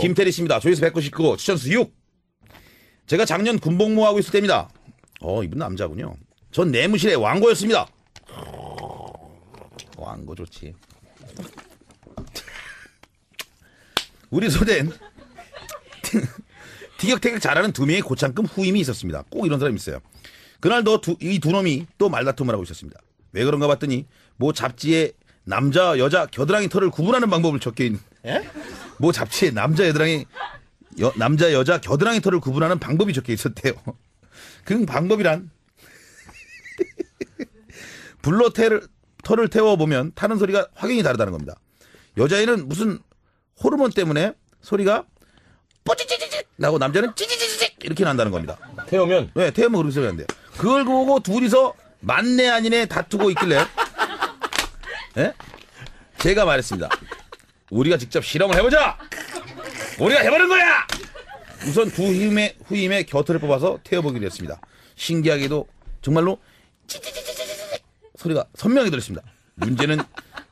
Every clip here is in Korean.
김태리 씨입니다. 조회수 199, 추천수 6. 제가 작년 군복무하고 있을 때입니다. 어, 이분 남자군요. 전 내무실의 왕고였습니다. 왕고 좋지. 우리 소대엔 티격태격 잘하는 두 명의 고창급 후임이 있었습니다. 꼭 이런 사람이 있어요. 그날도 이 두 놈이 또 말다툼을 하고 있었습니다. 왜 그런가 봤더니 뭐 잡지에 남자 여자 겨드랑이 털을 구분하는 방법을 적혀 있는 뭐 잡지에 남자 여드랑이 여, 남자 여자 겨드랑이 털을 구분하는 방법이 적혀 있었대요. 그 방법이란 불로 태를, 털을 태워 보면 타는 소리가 확연히 다르다는 겁니다. 여자애는 무슨 호르몬 때문에 소리가 뽀찌찌찌찌 나고 남자는 찌찌찌찌 이렇게 난다는 겁니다. 태우면 네, 태우면 그렇게 소리 난대요. 그걸 보고 둘이서 만내 아니네 다투고 있길래 예? 제가 말했습니다. 우리가 직접 실험을 해보자. 우리가 해보는 거야. 우선 두 후임의 후임의 겨털을 뽑아서 태워보기로 했습니다. 신기하게도 정말로 찌찌찌찌찌찌 소리가 선명히 들렸습니다. 문제는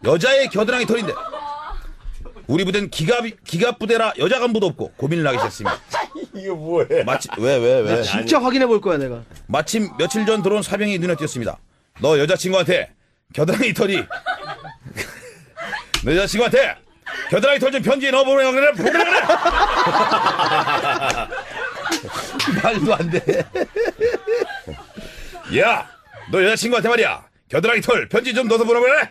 여자의 겨드랑이 털인데 우리 부대는 기갑 기갑 부대라 여자 간부도 없고 고민을 하기 시작했습니다. 이거 뭐해? 마침 왜왜 왜? 진짜 확인해 볼 거야 내가. 마침 며칠 전 들어온 사병이 눈에 띄었습니다. 너 여자친구한테 겨드랑이 털이 너 여자친구한테 겨드랑이 털 좀 편지에 넣어보내라 그래 보내라 그래 말도 안돼. 야너 여자친구한테 말이야. 겨드랑이 털 편지 좀 넣어서 보내라 그래.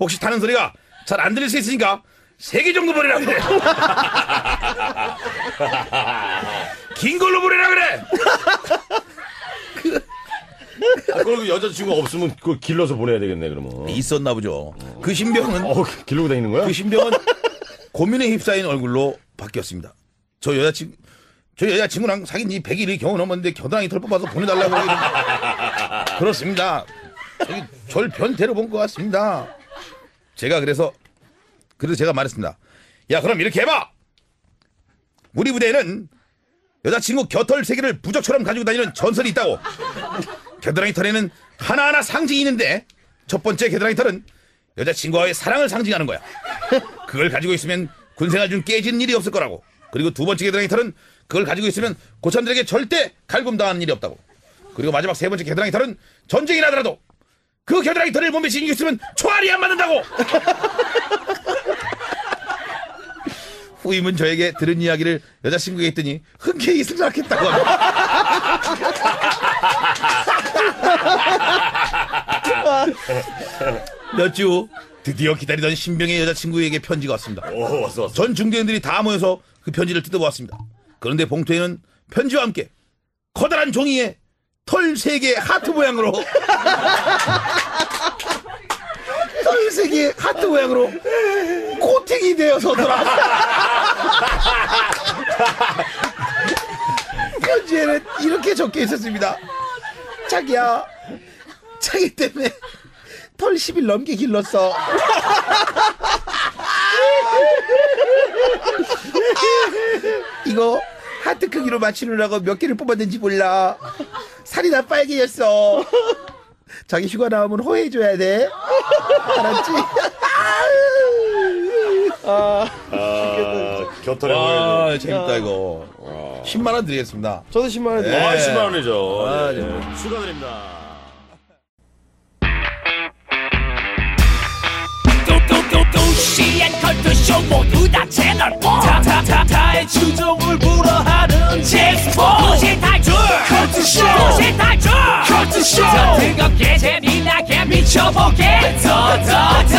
혹시 타는 소리가 잘 안 들릴 수 있으니까 세 개 정도 보내라 그래 긴 걸로 보내라 그래 아, 그럼 여자친구가 없으면 그걸 길러서 보내야 되겠네 그러면. 있었나 보죠 그 신병은 어, 길르고 다니는 거야? 그 신병은 고민에 휩싸인 얼굴로 바뀌었습니다. 저 여자친구, 저 여자친구랑 사귄 지 100일이 겨우 넘었는데 겨드랑이 털 뽑아서 보내달라고 하기는 그렇습니다. 저기 절 변태로 본 것 같습니다. 제가 그래서, 그래서 제가 말했습니다. 야, 그럼 이렇게 해봐! 우리 부대에는 여자친구 겨털 세 개를 부적처럼 가지고 다니는 전설이 있다고. 겨드랑이 털에는 하나하나 상징이 있는데 첫 번째 겨드랑이 털은 여자친구와의 사랑을 상징하는 거야. 그걸 가지고 있으면 군생활 중 깨지는 일이 없을 거라고. 그리고 두 번째 겨드랑이 털은 그걸 가지고 있으면 고참들에게 절대 갈굼당하는 일이 없다고. 그리고 마지막 세 번째 겨드랑이 털은 전쟁이 나더라도 그 겨드랑이 털을 몸에 지니고 있으면 총알이 안 맞는다고. 후임은 저에게 들은 이야기를 여자친구에게 했더니 흔쾌히 승낙했다고 합니다. 몇 주 후 드디어 기다리던 신병의 여자친구에게 편지가 왔습니다. 오, 왔어, 왔어. 전 중대원들이 다 모여서 그 편지를 뜯어보았습니다. 그런데 봉투에는 편지와 함께 커다란 종이에 털 세 개 하트 모양으로 털 세 개 하트 모양으로 코팅이 되어서 돌아. 편지에는 이렇게 적혀 있었습니다. 자기야, 자기 때문에 털 10일 넘게 길렀어. 이거 하트 크기로 맞추느라고 몇 개를 뽑았는지 몰라. 살이 다 빨개졌어. 자기 휴가 나오면 호해줘야 돼. 알았지? 아, 곁털에 보여줘. 아, 재밌다, 이거. 10만원 드리겠습니다. 저도 10만 원. 네. 아, 10만 원이죠. 아, 네. 네. 축하드립니다. 컬투쇼 모두 다 채널 다다다다의 추종을 불허하는 제스포 도시 탈출 컬투쇼 도시 탈출 컬투쇼 더 뜨겁게 재미나게 미쳐보게 더더 더더 뜨겁게